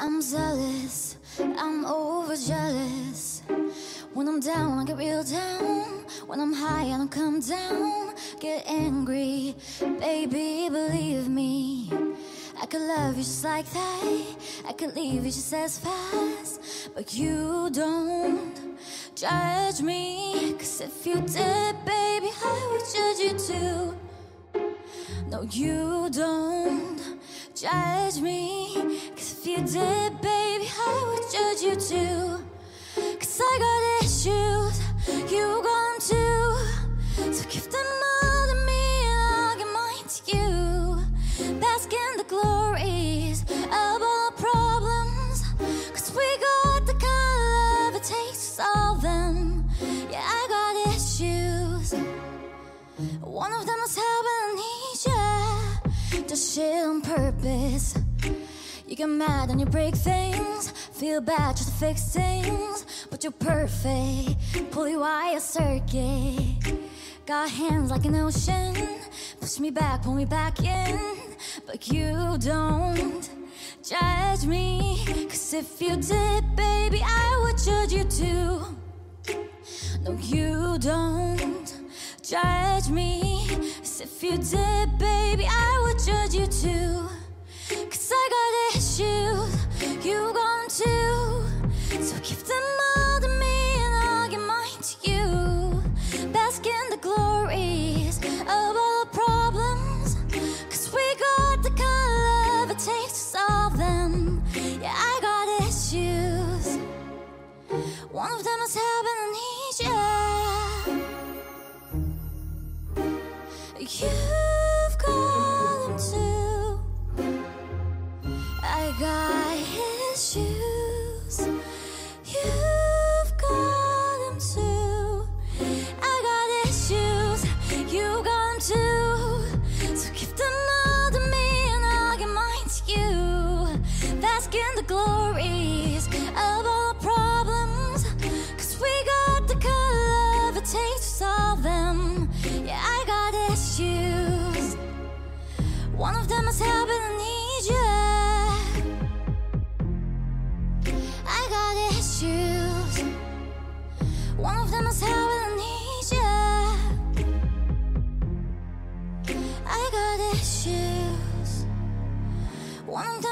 I'm zealous, I'm over jealous. When I'm down, I get real down. When I'm high, I don't come down. Get angry, baby, believe me. I could love you just like that. I could leave you just as fast. But you don't judge me. Cause if you did, baby, I would judge you too. No, you don't judge me. Cause if you did, baby, I would judge you too. Cause I got issues, you them too. So give them all to me and I'll give mine to you. Bask in the glories of all problems. Cause we got the kind of it takes to solve them. Yeah, I got issues. One of them is having Just shit on purpose. You get mad and you break things. Feel bad just to fix things. But you're perfect. Pull you wire circuit. Got hands like an ocean. Push me back, pull me back in. But you don't judge me. Cause if you did, baby, I would judge you too. No, you don't judge me. If you did, baby, I would judge you too. glories of all problems. Cause we got the color it takes to solve them. Yeah, I got issues. One of them is how I need you. I got issues. One of them is how I need you. I got issues. One of them